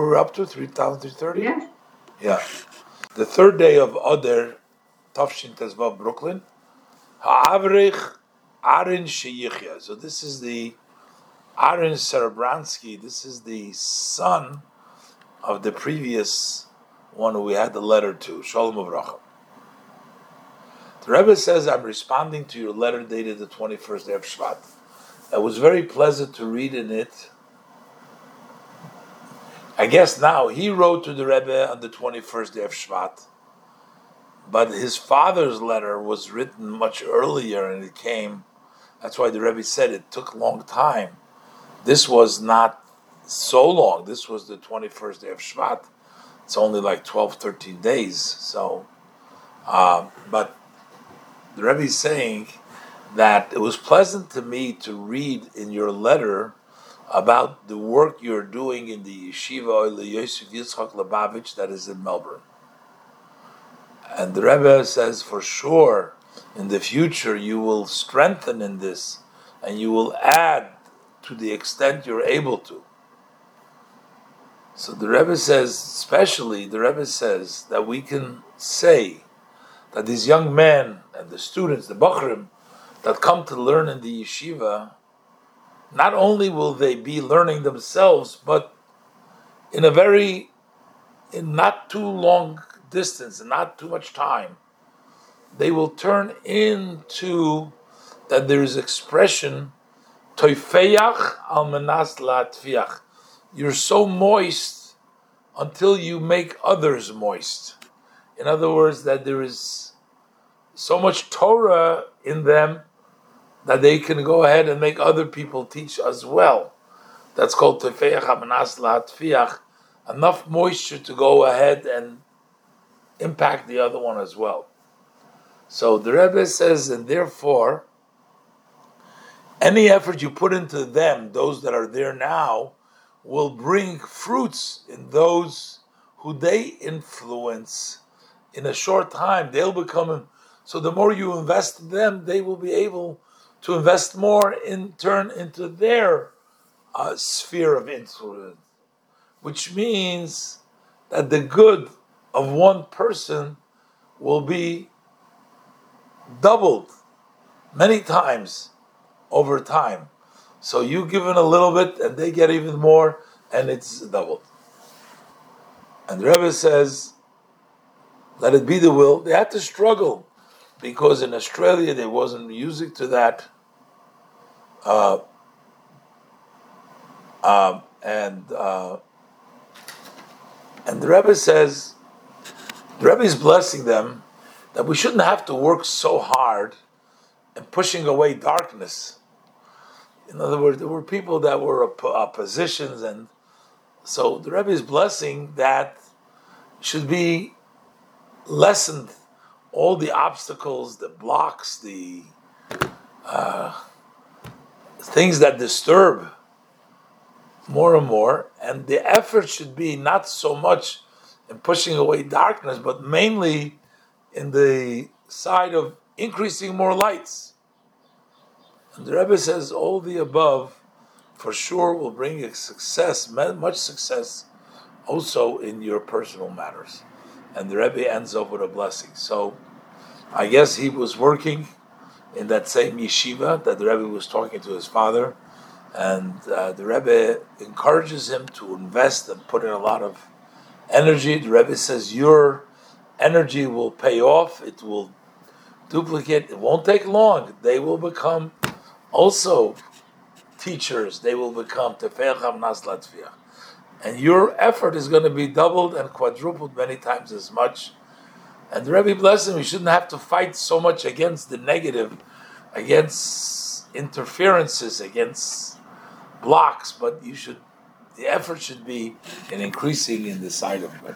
we're up to? 3,330? Yeah. Yeah. The third day of Oder, Tafshin Tezvav, Brooklyn. Ha'avrich Arin Sheyichya. So this is the Aaron Serebransky, this is the son of the previous one we had the letter to, Shalom Avracha. The Rebbe says, I'm responding to your letter dated the 21st day of Shvat. It was very pleasant to read in it. I guess now he wrote to the Rebbe on the 21st day of Shvat, but his father's letter was written much earlier and it came. That's why the Rebbe said it took a long time this was not so long. This was the 21st day of Shvat. It's only like 12, 13 days. So, uh, but the Rebbe is saying that it was pleasant to me to read in your letter about the work you're doing in the yeshiva Yosef Yitzchak Lubavitch that is in Melbourne. And the Rebbe says for sure in the future you will strengthen in this and you will add to the extent you're able to. So the Rebbe says, especially the Rebbe says that we can say that these young men and the students, the Bachrim, that come to learn in the yeshiva, not only will they be learning themselves, but in a very, in not too long distance and not too much time, they will turn into that there is expression Toifeyach al menas latfiach. You're so moist until you make others moist. In other words, that there is so much Torah in them that they can go ahead and make other people teach as well. That's called Toifeyach al menas latfiach. Enough moisture to go ahead and impact the other one as well. So the Rebbe says, and therefore, any effort you put into them, those that are there now, will bring fruits in those who they influence. In a short time, they'll become. So the more you invest in them, they will be able to invest more in turn into their uh, sphere of influence, which means that the good of one person will be doubled many times over time. So you give in a little bit, and they get even more, and it's doubled. And the Rebbe says, "Let it be the will." They had to struggle because in Australia there wasn't music to that, uh, uh, and uh, and the Rebbe says, the Rebbe is blessing them that we shouldn't have to work so hard and pushing away darkness in other words, there were people that were oppositions, and so the Rebbe is blessing that should be lessened. All the obstacles, the blocks, the uh, things that disturb more and more, and the effort should be not so much in pushing away darkness, but mainly in the side of increasing more lights. And the Rebbe says all the above for sure will bring a success, much success, also in your personal matters. And the Rebbe ends up with a blessing. So I guess he was working in that same yeshiva that the Rebbe was talking to his father. And uh, the Rebbe encourages him to invest and put in a lot of energy. The Rebbe says, Your energy will pay off, it will duplicate, it won't take long. They will become also teachers, they will become Toifeyach al menas latfiach. And your effort is going to be doubled and quadrupled many times as much. And the Rebbe bless him, we shouldn't have to fight so much against the negative, against interferences, against blocks, but you should the effort should be in increasing in the side of it.